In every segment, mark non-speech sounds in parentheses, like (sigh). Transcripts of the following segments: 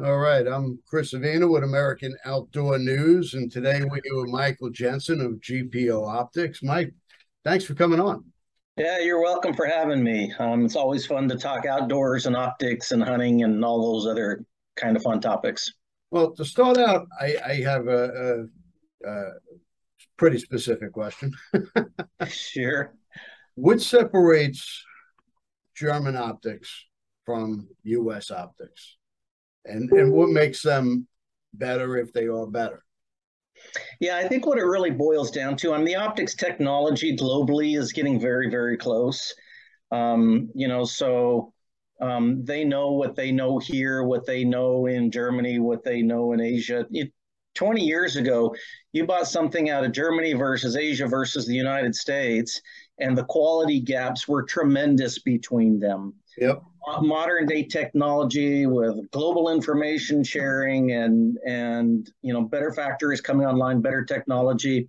All right, I'm Chris Avina with American Outdoor News, and today we're here with Michael Jensen of GPO Optics. Mike, thanks for coming on. Yeah, you're welcome for having me. Um, it's always fun to talk outdoors and optics and hunting and all those other kind of fun topics. Well, to start out, I, I have a, a, a, pretty specific question. (laughs) sure. What separates German optics from U.S. optics, and and what makes them better if they are better? Yeah, I think what it really boils down to, I mean, the optics technology globally is getting very, very close. Um, you know, so um, they know what they know here, what they know in Germany, what they know in Asia. It, 20 years ago, you bought something out of Germany versus Asia versus the United States, and the quality gaps were tremendous between them. Yep. Modern day technology with global information sharing and and you know better factories coming online, better technology,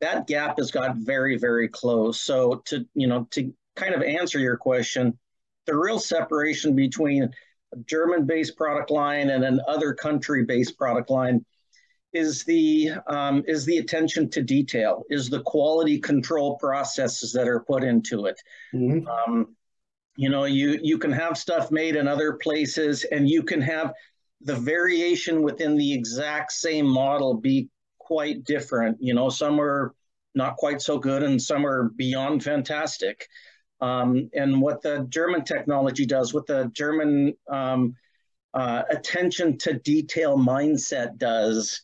that gap has got very very close. So to you know to kind of answer your question, the real separation between a German-based product line and an other country-based product line is the um, is the attention to detail, is the quality control processes that are put into it. Mm-hmm. Um, you know, you you can have stuff made in other places, and you can have the variation within the exact same model be quite different. You know, some are not quite so good, and some are beyond fantastic. Um, and what the German technology does, what the German um, uh, attention to detail mindset does,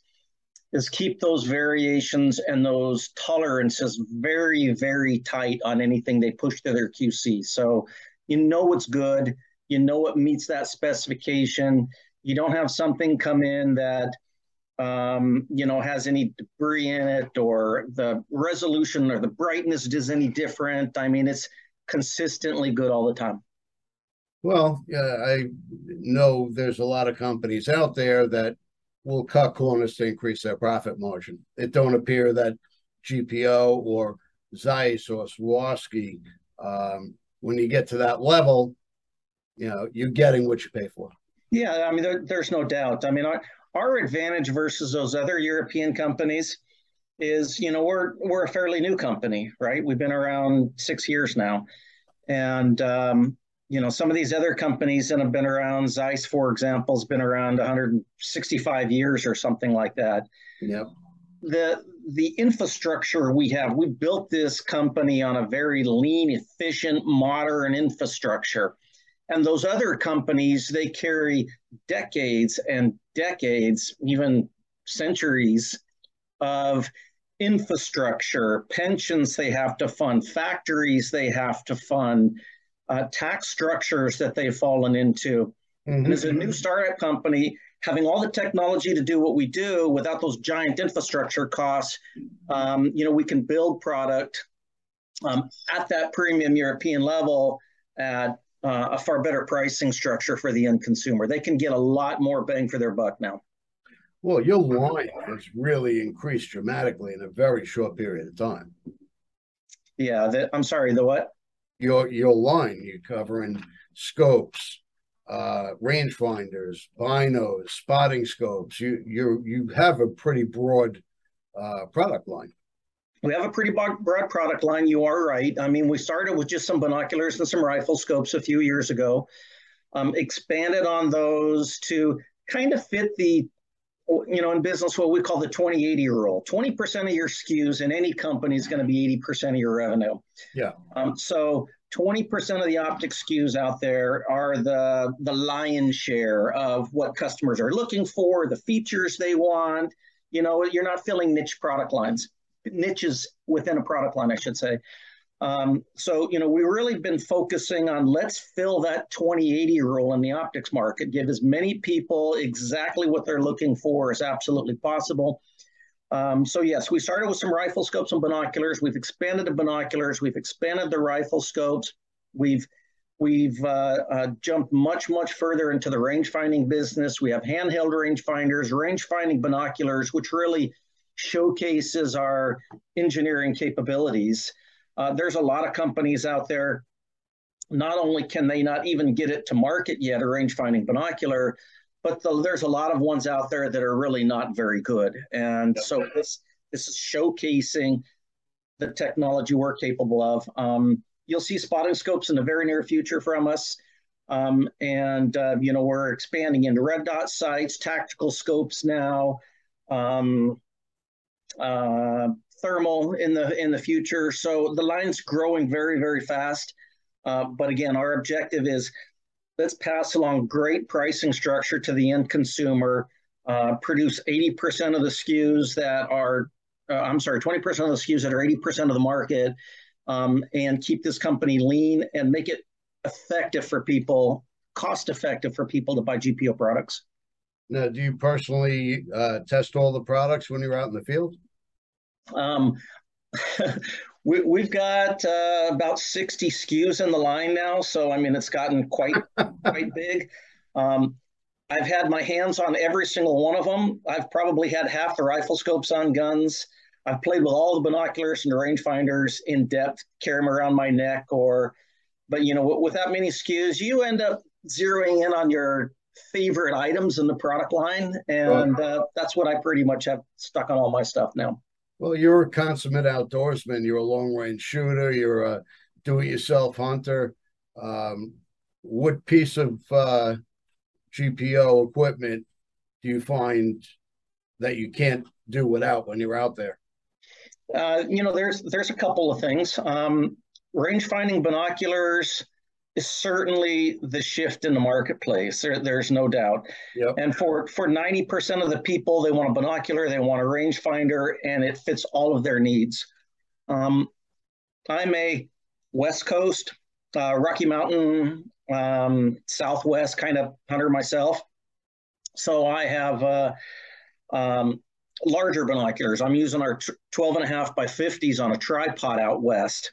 is keep those variations and those tolerances very, very tight on anything they push to their QC. So you know what's good, you know it meets that specification. You don't have something come in that um, you know has any debris in it or the resolution or the brightness is any different. I mean, it's consistently good all the time. Well, yeah, I know there's a lot of companies out there that will cut corners to increase their profit margin. It don't appear that GPO or Zeiss or Swarovski, um, when you get to that level, you know, you're getting what you pay for. Yeah, I mean, there, there's no doubt. I mean, our, our advantage versus those other European companies is, you know, we're we're a fairly new company, right? We've been around six years now, and um, you know, some of these other companies that have been around, Zeiss, for example, has been around 165 years or something like that. Yep. The the infrastructure we have, we built this company on a very lean, efficient, modern infrastructure. And those other companies, they carry decades and decades, even centuries of infrastructure, pensions they have to fund, factories they have to fund, uh, tax structures that they've fallen into. Mm-hmm. And as a new startup company, having all the technology to do what we do without those giant infrastructure costs, um, you know, we can build product um, at that premium European level at uh, a far better pricing structure for the end consumer. They can get a lot more bang for their buck now. Well, your line has really increased dramatically in a very short period of time. Yeah, the, I'm sorry, the what? your your line. You're covering scopes, uh, rangefinders, binos, spotting scopes. You you you have a pretty broad uh, product line. We have a pretty broad product line. You are right. I mean, we started with just some binoculars and some rifle scopes a few years ago. Um, expanded on those to kind of fit the you know, in business, what we call the 20 80 rule 20% of your SKUs in any company is going to be 80% of your revenue. Yeah. Um, so 20% of the optic SKUs out there are the, the lion's share of what customers are looking for, the features they want. You know, you're not filling niche product lines, niches within a product line, I should say. Um, so, you know, we've really been focusing on let's fill that 2080 rule in the optics market, give as many people exactly what they're looking for as absolutely possible. Um, so, yes, we started with some rifle scopes and binoculars. We've expanded the binoculars, we've expanded the rifle scopes. We've We've uh, uh, jumped much, much further into the range finding business. We have handheld range finders, range finding binoculars, which really showcases our engineering capabilities. Uh, there's a lot of companies out there. Not only can they not even get it to market yet, a range finding binocular, but the, there's a lot of ones out there that are really not very good. And so this this is showcasing the technology we're capable of. Um, you'll see spotting scopes in the very near future from us. Um, and uh, you know we're expanding into red dot sights, tactical scopes now, um, uh, thermal in the in the future. So the line's growing very very fast. Uh, but again, our objective is let's pass along great pricing structure to the end consumer. Uh, produce 80% of the SKUs that are, uh, I'm sorry, 20% of the SKUs that are 80% of the market, um, and keep this company lean and make it effective for people, cost effective for people to buy GPO products. Now, do you personally uh, test all the products when you're out in the field? Um, (laughs) we, have got uh, about 60 SKUs in the line now. So, I mean, it's gotten quite, (laughs) quite big. Um, I've had my hands on every single one of them. I've probably had half the rifle scopes on guns. I've played with all the binoculars and the rangefinders in depth, carry them around my neck or, but you know, with that many SKUs, you end up zeroing in on your favorite items in the product line. And uh, that's what I pretty much have stuck on all my stuff now. Well, you're a consummate outdoorsman. You're a long range shooter. You're a do it yourself hunter. Um, what piece of uh, GPO equipment do you find that you can't do without when you're out there? Uh, you know, there's there's a couple of things. Um, range finding binoculars certainly the shift in the marketplace. There, there's no doubt. Yep. And for for 90% of the people, they want a binocular, they want a rangefinder, and it fits all of their needs. Um, I'm a West Coast, uh, Rocky Mountain, um, Southwest kind of hunter myself. So I have uh, um, larger binoculars. I'm using our 12 and a half by 50s on a tripod out west.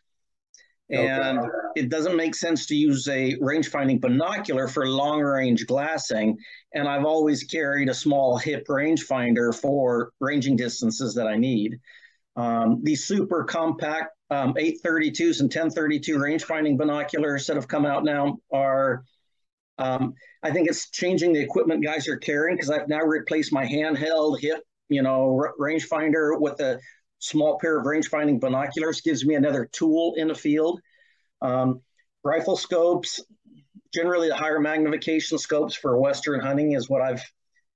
And okay. it doesn't make sense to use a range finding binocular for long range glassing. And I've always carried a small hip rangefinder for ranging distances that I need. Um, these super compact um, 832s and 1032 range finding binoculars that have come out now are, um, I think it's changing the equipment guys are carrying because I've now replaced my handheld hip, you know, rangefinder with a small pair of range finding binoculars gives me another tool in the field. Um, rifle scopes, generally the higher magnification scopes for Western hunting is what I've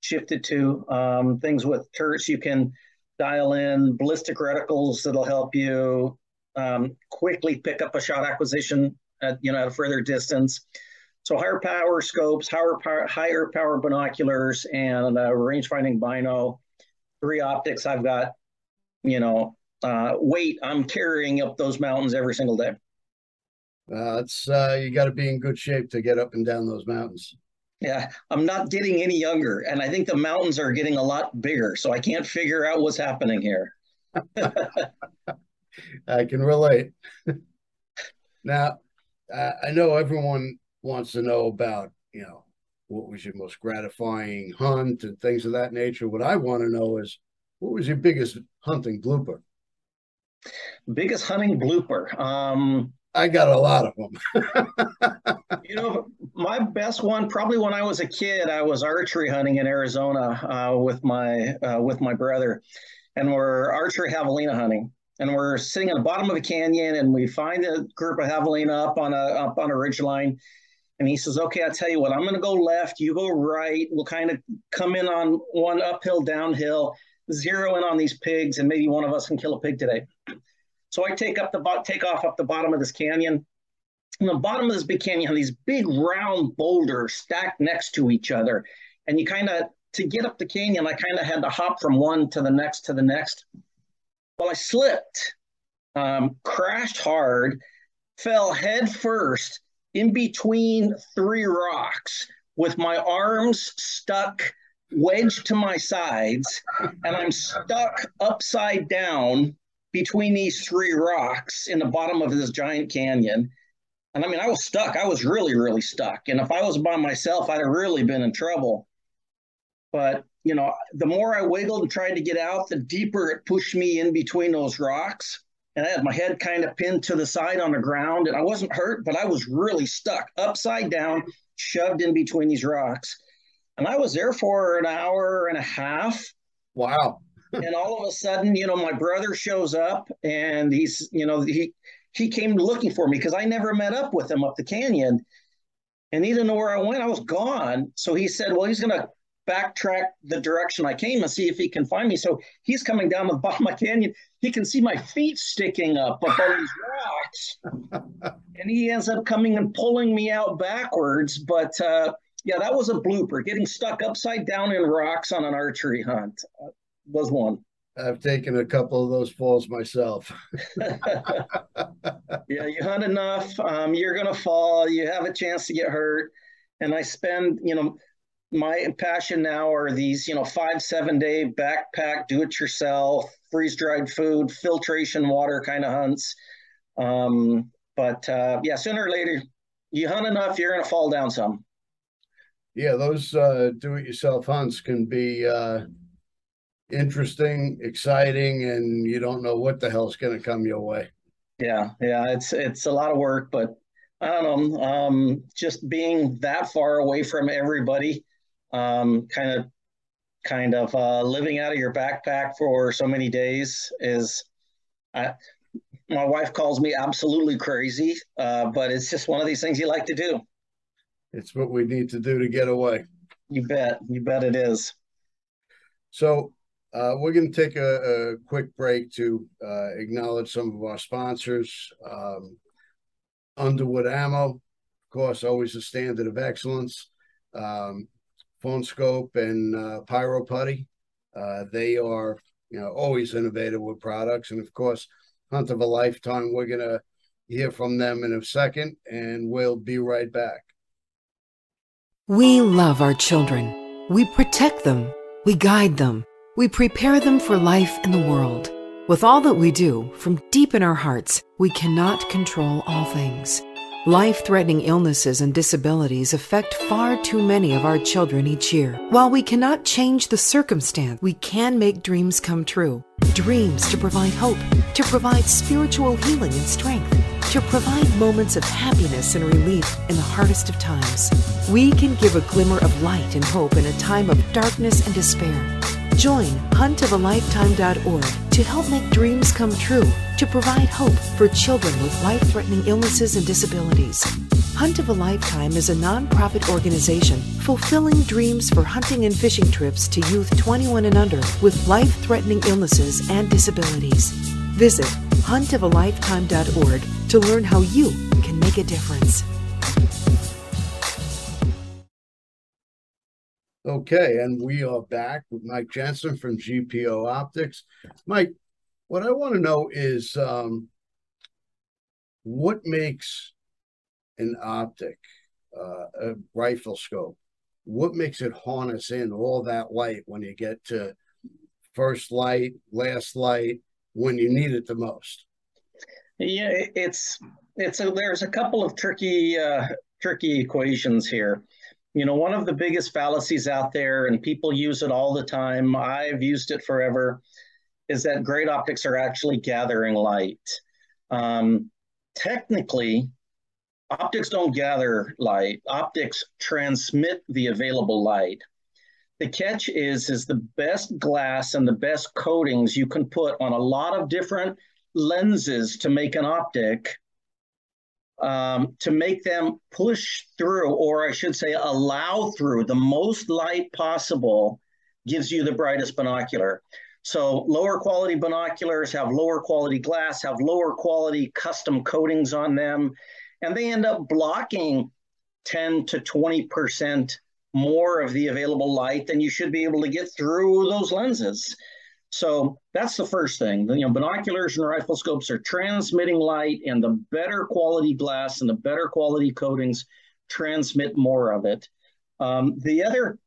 shifted to. Um, things with turrets you can dial in, ballistic reticles that'll help you um, quickly pick up a shot acquisition at, you know, at a further distance. So higher power scopes, higher power, higher power binoculars, and uh, range finding bino. Three optics I've got you know, uh, weight I'm carrying up those mountains every single day. Uh, it's uh, you got to be in good shape to get up and down those mountains. Yeah, I'm not getting any younger, and I think the mountains are getting a lot bigger. So I can't figure out what's happening here. (laughs) I can relate. (laughs) now, I know everyone wants to know about you know what was your most gratifying hunt and things of that nature. What I want to know is what was your biggest hunting blooper? Biggest hunting blooper. Um, I got a lot of them. (laughs) you know, my best one probably when I was a kid. I was archery hunting in Arizona uh, with my uh, with my brother, and we're archery javelina hunting. And we're sitting at the bottom of a canyon, and we find a group of javelina up on a up on a ridge line. And he says, "Okay, I'll tell you what. I'm going to go left. You go right. We'll kind of come in on one uphill, downhill, zero in on these pigs, and maybe one of us can kill a pig today. So I take up the take off up the bottom of this canyon. And the bottom of this big canyon these big round boulders stacked next to each other. And you kind of to get up the canyon, I kind of had to hop from one to the next to the next. Well, I slipped, um, crashed hard, fell head first in between three rocks with my arms stuck wedged to my sides, and I'm stuck upside down between these three rocks in the bottom of this giant canyon. And I mean, I was stuck. I was really, really stuck. And if I was by myself, I'd have really been in trouble. But, you know, the more I wiggled and tried to get out, the deeper it pushed me in between those rocks. And I had my head kind of pinned to the side on the ground. And I wasn't hurt, but I was really stuck upside down, shoved in between these rocks. And I was there for an hour and a half. Wow. and all of a sudden, you know, my brother shows up and he's, you know, he he came looking for me because I never met up with him up the canyon. And he didn't know where I went. I was gone. So he said, Well, he's gonna backtrack the direction I came and see if he can find me. So he's coming down the (laughs) bottom of canyon. He can see my feet sticking up above these rocks. (laughs) and he ends up coming and pulling me out backwards. But uh, yeah, that was a blooper. Getting stuck upside down in rocks on an archery hunt uh, was one. I've taken a couple of those falls myself. (laughs) yeah, you hunt enough, um, you're going to fall. You have a chance to get hurt. And I spend, you know, my passion now are these, you know, five, seven day backpack, do it yourself, freeze dried food, filtration water kind of hunts. Um, but uh, yeah, sooner or later, you hunt enough, you're going to fall down some. Yeah, those uh, do it yourself hunts can be uh, interesting, exciting, and you don't know what the hell's going to come your way. Yeah, yeah, it's it's a lot of work, but I don't know. Um, just being that far away from everybody um, kind of kind of uh, living out of your backpack for so many days is I, my wife calls me absolutely crazy uh, but it's just one of these things you like to do it's what we need to do to get away you bet you bet it is so uh, we're going to take a, a, quick break to uh, acknowledge some of our sponsors um, underwood ammo of course always a standard of excellence um, Phone Skope and uh, Pyro Putty. Uh, they are, you know, always innovative with products, and of course, Hunt of a Lifetime. We're gonna hear from them in a second, and we'll be right back. We love our children. We protect them. We guide them. We prepare them for life in the world. With all that we do, from deep in our hearts, we cannot control all things. Life threatening illnesses and disabilities affect far too many of our children each year. While we cannot change the circumstance, we can make dreams come true. Dreams to provide hope, to provide spiritual healing and strength, to provide moments of happiness and relief in the hardest of times. We can give a glimmer of light and hope in a time of darkness and despair. Join huntofalifetime.org to help make dreams come true, to provide hope for children with life threatening illnesses and disabilities. Hunt of a Lifetime is a nonprofit organization fulfilling dreams for hunting and fishing trips to youth 21 and under with life threatening illnesses and disabilities. Visit huntofalifetime.org to learn how you can make a difference. Okay, and we are back with Mike Jensen from GPO Optics. Mike, what I want to know is um, what makes an optic, uh, a rifle scope, what makes it harness in all that light when you get to first light, last light, when you need it the most? Yeah, it's it's a, there's a couple of tricky uh, tricky equations here you know, one of the biggest fallacies out there, and people use it all the time, I've used it forever, is that great optics are actually gathering light. Um, technically, optics don't gather light, optics transmit the available light. The catch is is the best glass and the best coatings you can put on a lot of different lenses to make an optic um, to make them push through, or I should say, allow through the most light possible, gives you the brightest binocular. So, lower quality binoculars have lower quality glass, have lower quality custom coatings on them, and they end up blocking 10 to 20% more of the available light than you should be able to get through those lenses. So that's the first thing. You know, binoculars and rifle scopes are transmitting light, and the better quality glass and the better quality coatings transmit more of it. Um, the other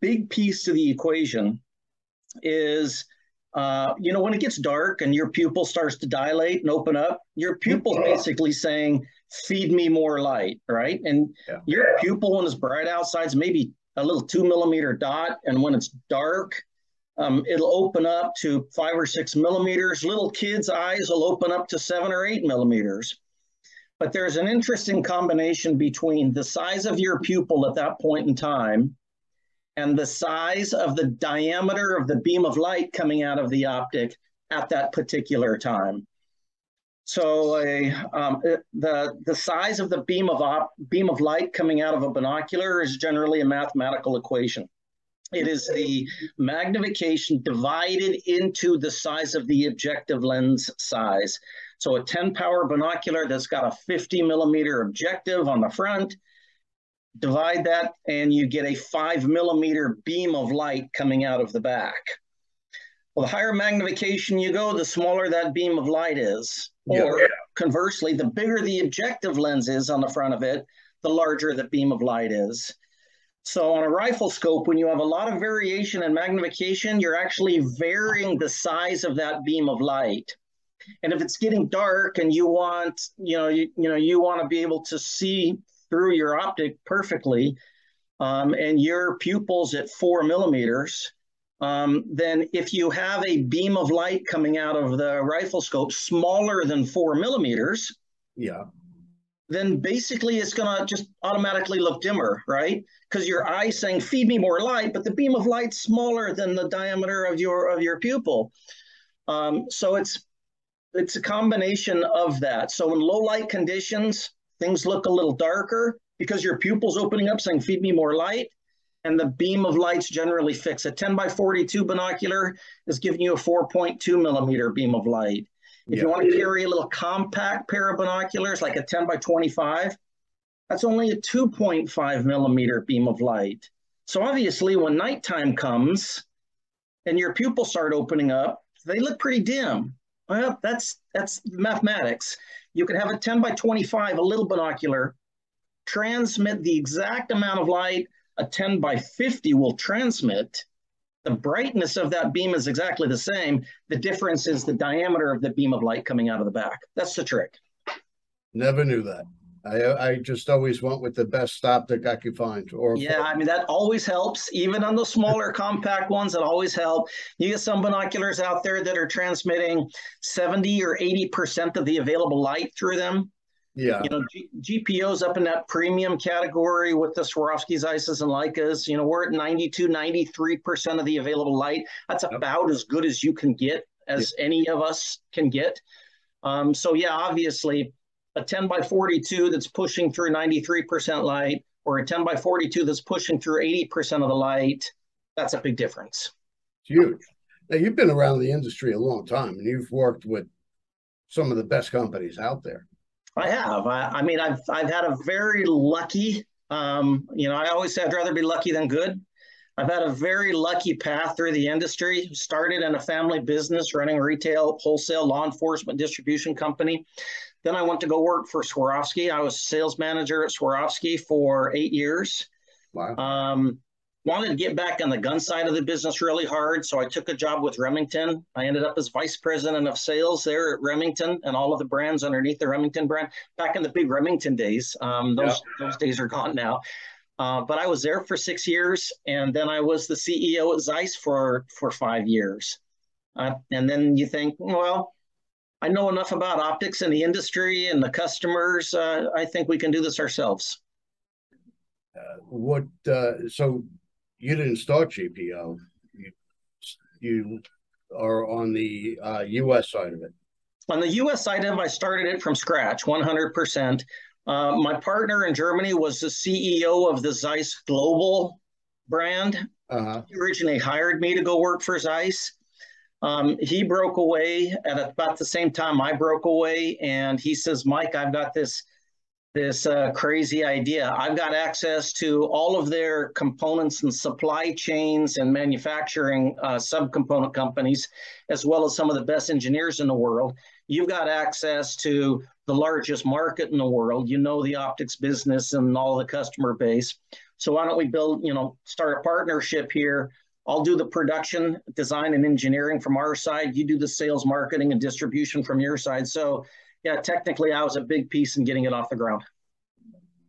big piece to the equation is, uh, you know, when it gets dark and your pupil starts to dilate and open up, your pupil's (clears throat) basically saying, "Feed me more light," right? And yeah. your pupil, when it's bright outside, is maybe a little two millimeter dot, and when it's dark, um, it'll open up to five or six millimeters. Little kids' eyes will open up to seven or eight millimeters. But there's an interesting combination between the size of your pupil at that point in time and the size of the diameter of the beam of light coming out of the optic at that particular time. So a, um, the, the size of the beam of, op, beam of light coming out of a binocular is generally a mathematical equation. It is the magnification divided into the size of the objective lens size. So a 10 power binocular that's got a 50 millimeter objective on the front, divide that and you get a five millimeter beam of light coming out of the back. Well, the higher magnification you go, the smaller that beam of light is. Yeah. Or conversely, the bigger the objective lens is on the front of it, the larger the beam of light is. So on a rifle scope, when you have a lot of variation in magnification, you're actually varying the size of that beam of light. And if it's getting dark and you want, you know, you, you know, you want to be able to see through your optic perfectly, um, and your pupils at four millimeters, um, then if you have a beam of light coming out of the rifle scope smaller than four millimeters, yeah, then basically it's going to just automatically look dimmer, right? Because your eye's saying, feed me more light, but the beam of light's smaller than the diameter of your of your pupil. Um, so it's it's a combination of that. So in low light conditions, things look a little darker because your pupil's opening up saying, feed me more light. And the beam of light's generally fixed. A 10 by 42 binocular is giving you a 4.2 millimeter beam of light. If yeah. you want to carry a little compact pair of binoculars, like a 10 by 25, that's only a 2.5 millimeter beam of light. So obviously, when nighttime comes and your pupils start opening up, they look pretty dim. Well, that's that's mathematics. You can have a 10 by 25, a little binocular, transmit the exact amount of light a 10 by 50 will transmit, the brightness of that beam is exactly the same. The difference is the diameter of the beam of light coming out of the back. That's the trick. Never knew that. I I just always went with the best optic I could find. Or yeah, I mean that always helps. Even on the smaller (laughs) compact ones, it always help. You get some binoculars out there that are transmitting seventy or eighty percent of the available light through them. Yeah. You know, G- GPO's up in that premium category with the Swarovskis, Zeisses and Leicas. You know, we're at 92, 93% of the available light. That's yep. about as good as you can get, as yep. any of us can get. Um, so, yeah, obviously, a 10 by 42 that's pushing through 93% light or a 10 by 42 that's pushing through 80% of the light, that's a big difference. Huge. Now, you've been around the industry a long time and you've worked with some of the best companies out there. I have. I, I mean, I've I've had a very lucky. Um, you know, I always say I'd rather be lucky than good. I've had a very lucky path through the industry. Started in a family business running retail, wholesale, law enforcement distribution company. Then I went to go work for Swarovski. I was sales manager at Swarovski for eight years. Wow. Um, wanted to get back on the gun side of the business really hard. So I took a job with Remington. I ended up as vice president of sales there at Remington and all of the brands underneath the Remington brand back in the big Remington days. Um, those, yeah. those days are gone now. Uh, but I was there for six years, and then I was the CEO at Zeiss for for five years. Uh, and then you think, well, I know enough about optics in the industry and the customers. Uh, I think we can do this ourselves. Uh, what? Uh, so you didn't start GPO. You, you are on the uh, U.S. side of it. On the U.S. side of it, I started it from scratch, 100%. Uh, my partner in Germany was the CEO of the Zeiss Global brand. Uh-huh. He originally hired me to go work for Zeiss. Um, he broke away at about the same time I broke away, and he says, "Mike, I've got this this uh, crazy idea. I've got access to all of their components and supply chains and manufacturing uh, subcomponent companies, as well as some of the best engineers in the world. You've got access to the largest market in the world. You know the optics business and all the customer base. So why don't we build, you know, start a partnership here? I'll do the production, design, and engineering from our side. You do the sales, marketing, and distribution from your side. So yeah, technically I was a big piece in getting it off the ground.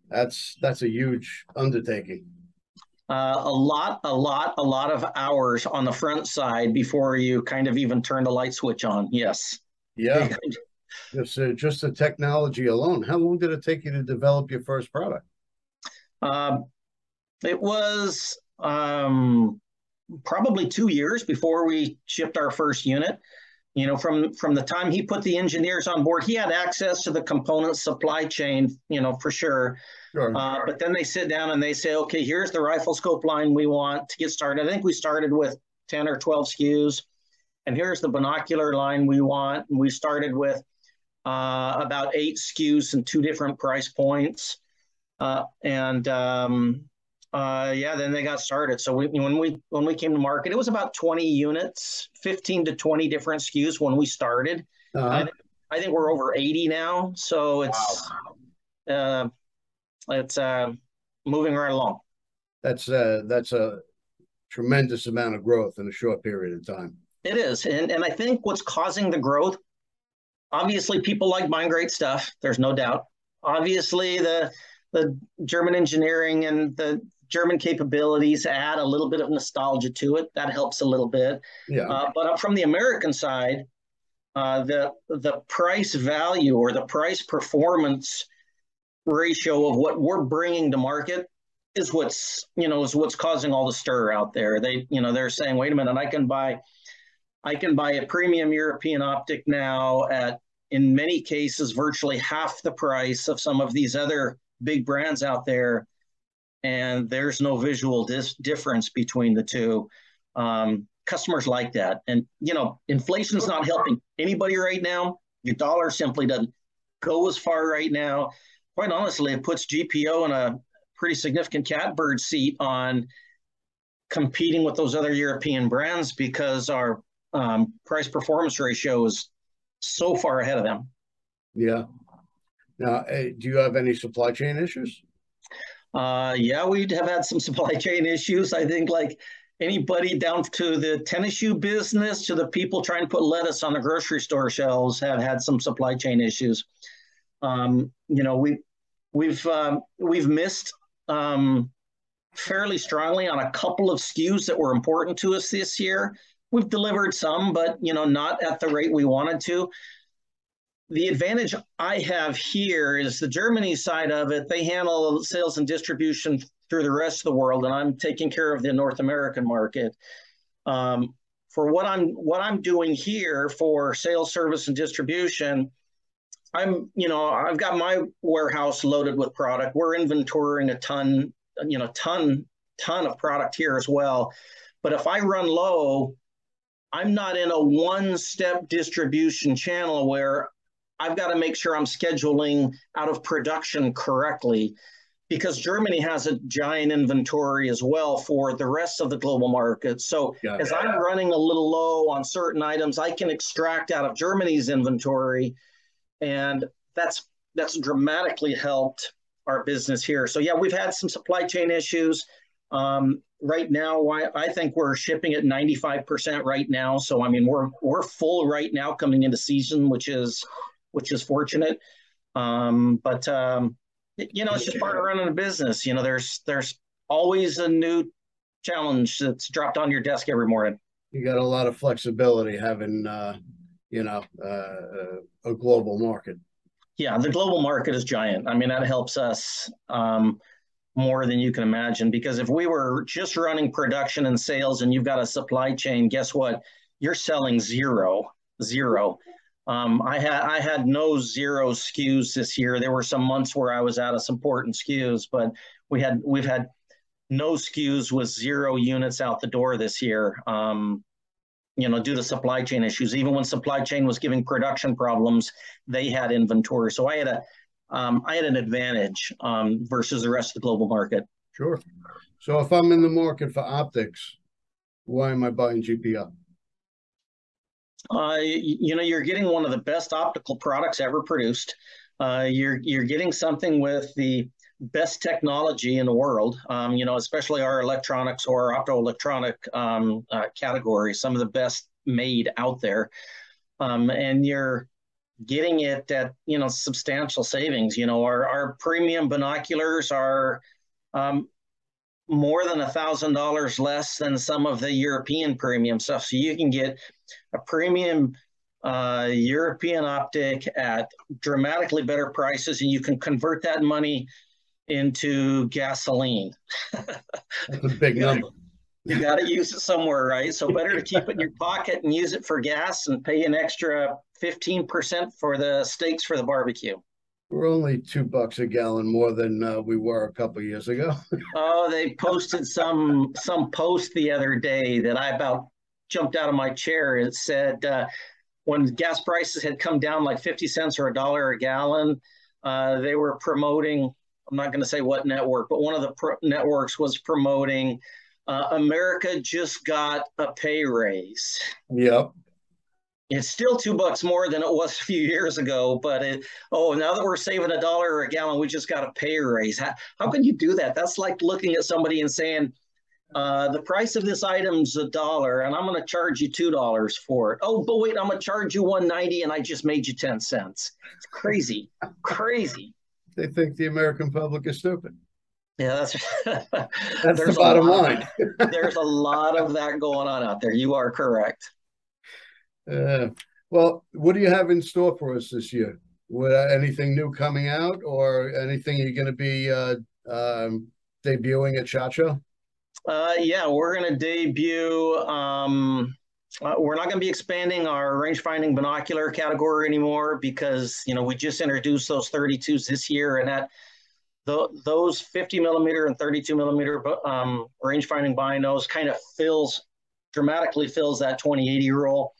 That's that's a huge undertaking. Uh, a lot, a lot, a lot of hours on the front side before you kind of even turn the light switch on. Yes. Yeah. (laughs) just uh, just the technology alone. How long did it take you to develop your first product? Um, it was um, probably two years before we shipped our first unit. You know, from from the time he put the engineers on board, he had access to the component supply chain. You know, for sure. Sure. Uh, but then they sit down and they say, okay, here's the rifle scope line we want to get started. I think we started with ten or twelve SKUs, and here's the binocular line we want. And we started with uh, about eight SKUs and two different price points. Uh, and um, uh, yeah, then they got started. So we, when we when we came to market, it was about 20 units, 15 to 20 different SKUs when we started. Uh-huh. I, th- I, think we're over 80 now. So it's wow. uh, it's uh, moving right along. That's uh, that's a tremendous amount of growth in a short period of time. It is, and and I think what's causing the growth, obviously, people like buying great stuff. There's no doubt. Obviously, the the German engineering and the German capabilities add a little bit of nostalgia to it. That helps a little bit. Yeah. Uh, but from the American side, uh, the the price value or the price performance ratio of what we're bringing to market is what's you know is what's causing all the stir out there. They you know they're saying, wait a minute, I can buy I can buy a premium European optic now at in many cases virtually half the price of some of these other big brands out there and there's no visual dis- difference between the two. Um, customers like that, and you know, inflation is not helping anybody right now. Your dollar simply doesn't go as far right now. Quite honestly, it puts GPO in a pretty significant catbird seat on competing with those other European brands because our um, price performance ratio is so far ahead of them. Yeah. Now, do you have any supply chain issues? Uh, yeah, we have had some (laughs) supply chain issues. I think like anybody down to the tennis shoe business to the people trying to put lettuce on the grocery store shelves have had some supply chain issues. Um, you know, we we've um, we've missed um, fairly strongly on a couple of SKUs that were important to us this year. We've delivered some, but you know, not at the rate we wanted to the advantage I have here is the Germany side of it. They handle sales and distribution through the rest of the world, and I'm taking care of the North American market. Um, for what I'm what I'm doing here for sales, service, and distribution, I'm you know I've got my warehouse loaded with product. We're inventorying a ton, you know, ton ton of product here as well. But if I run low, I'm not in a one step distribution channel where I've got to make sure I'm scheduling out of production correctly because Germany has a giant inventory as well for the rest of the global market. So yeah, as yeah. I'm running a little low on certain items, I can extract out of Germany's inventory, and that's that's dramatically helped our business here. So yeah, we've had some supply chain issues. Um, right now, I, I think we're shipping at 95% right now. So I mean, we're we're full right now coming into season, which is which is fortunate. Um, but um, you know, it's just part of running a business. You know, there's there's always a new challenge that's dropped on your desk every morning. You got a lot of flexibility having, uh, you know, uh, a global market. Yeah, the global market is giant. I mean, that helps us um, more than you can imagine. Because if we were just running production and sales, and you've got a supply chain, guess what? You're selling zero, zero. Um, I had I had no zero SKUs this year. There were some months where I was out of some important SKUs, but we had we've had no SKUs with zero units out the door this year. Um, you know, due to supply chain issues. Even when supply chain was giving production problems, they had inventory. So I had a um, I had an advantage um, versus the rest of the global market. Sure. So if I'm in the market for optics, why am I buying GPO? Uh, you know, you're getting one of the best optical products ever produced. Uh, you're you're getting something with the best technology in the world. Um, you know, especially our electronics or optoelectronic um, uh, category, some of the best made out there, um, and you're getting it at you know substantial savings. You know, our our premium binoculars are um, more than a thousand dollars less than some of the European premium stuff. So you can get a premium uh, European optic at dramatically better prices, and you can convert that money into gasoline. That's a big number. You got to use it somewhere, right? So better to keep it in your pocket and use it for gas and pay an extra 15% for the steaks for the barbecue. We're only two bucks a gallon more than uh, we were a couple years ago. (laughs) oh, they posted some some post the other day that I about jumped out of my chair. It said uh, when gas prices had come down like 50 cents or a dollar a gallon, uh, they were promoting. I'm not going to say what network, but one of the pro- networks was promoting uh, America just got a pay raise. Yep. It's still two bucks more than it was a few years ago, but it, oh, now that we're saving a dollar a gallon, we just got a pay raise. How, how can you do that? That's like looking at somebody and saying, uh, the price of this item's a dollar, and I'm going to charge you two dollars for it. Oh, but wait, I'm going to charge you one ninety, and I just made you ten cents. It's crazy, crazy. They think the American public is stupid. Yeah, that's (laughs) that's the bottom line. (laughs) there's a lot of that going on out there. You are correct. Uh, well, what do you have in store for us this year? What, uh, anything new coming out, or anything you're going to be uh, um, debuting at SHOT Show? Uh, yeah, we're going to debut. Um, uh, we're not going to be expanding our range finding binocular category anymore because you know we just introduced those 32s this year, and that those 50 millimeter and 32 millimeter um, range finding binos kind of fills dramatically fills that 2080 role.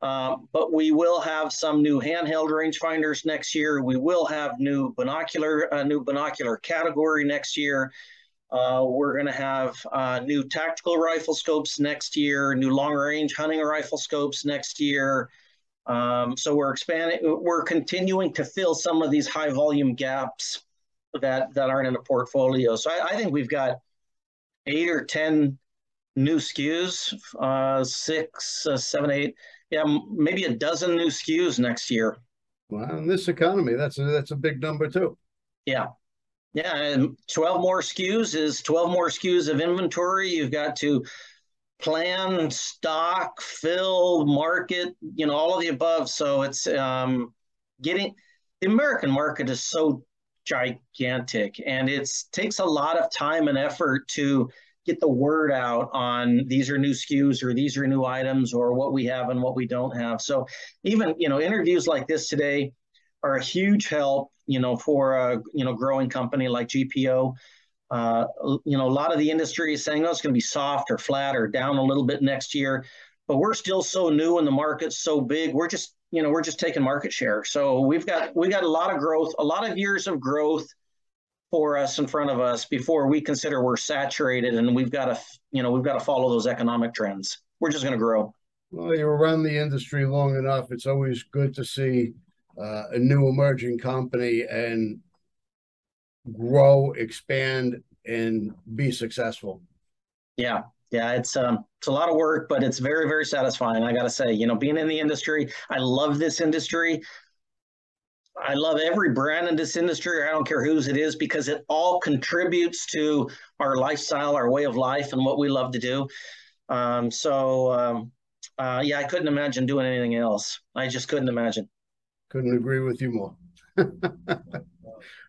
Uh, but we will have some new handheld rangefinders next year. We will have new binocular, a new binocular category next year. Uh, we're going to have uh, new tactical rifle scopes next year, new long range hunting rifle scopes next year. Um, so we're expanding, we're continuing to fill some of these high volume gaps that, that aren't in the portfolio. So I, I think we've got eight or 10 new SKUs, uh, six, uh, seven, eight yeah, maybe a dozen new SKUs next year. Well, in this economy, that's a, that's a big number too. Yeah, yeah, and twelve more SKUs is twelve more SKUs of inventory. You've got to plan, stock, fill, market, you know, all of the above. So it's um, getting the American market is so gigantic, and it takes a lot of time and effort to get the word out on these are new SKUs or these are new items or what we have and what we don't have. So even you know interviews like this today are a huge help you know for a you know growing company like GPO. Uh, you know a lot of the industry is saying oh it's going to be soft or flat or down a little bit next year, but we're still so new and the market's so big. We're just you know we're just taking market share. So we've got we've got a lot of growth, a lot of years of growth for us in front of us before we consider we're saturated and we've got to you know we've got to follow those economic trends. We're just going to grow. Well you're around the industry long enough it's always good to see uh, a new emerging company and grow expand and be successful. Yeah. Yeah it's um it's a lot of work but it's very very satisfying i gotta say. You know being in the industry i love this industry I love every brand in this industry. I don't care whose it is because it all contributes to our lifestyle, our way of life, and what we love to do. Um, so, um, uh, yeah, I couldn't imagine doing anything else. I just couldn't imagine. Couldn't agree with you more. (laughs)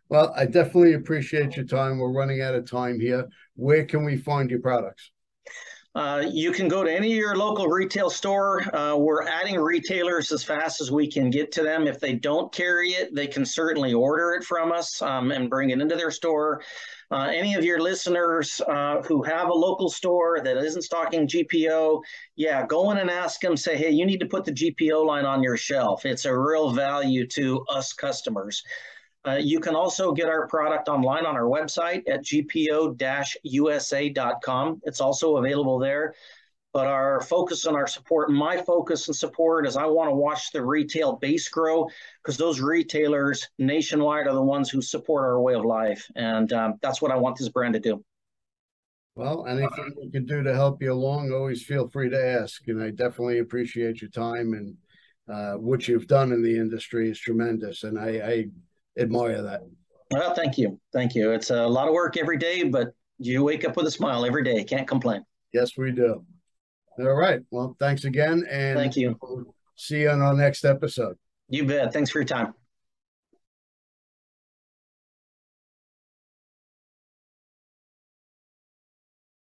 well, I definitely appreciate your time. We're running out of time here. Where can we find your products? Uh, you can go to any of your local retail store. Uh, we're adding retailers as fast as we can get to them. If they don't carry it, they can certainly order it from us um, and bring it into their store. Uh, any of your listeners uh, who have a local store that isn't stocking GPO, yeah, go in and ask them, say, hey, you need to put the GPO line on your shelf. It's a real value to us customers. Uh, you can also get our product online on our website at gpo-usa.com. It's also available there. But our focus and our support, my focus and support is I want to watch the retail base grow because those retailers nationwide are the ones who support our way of life. And um, that's what I want this brand to do. Well, anything we can do to help you along, always feel free to ask. And I definitely appreciate your time and uh, what you've done in the industry is tremendous. And I, I admire that. Well, thank you. Thank you. It's a lot of work every day, but you wake up with a smile every day. Can't complain. Yes, we do. All right. Well, thanks again. And thank you. See you on our next episode. You bet. Thanks for your time.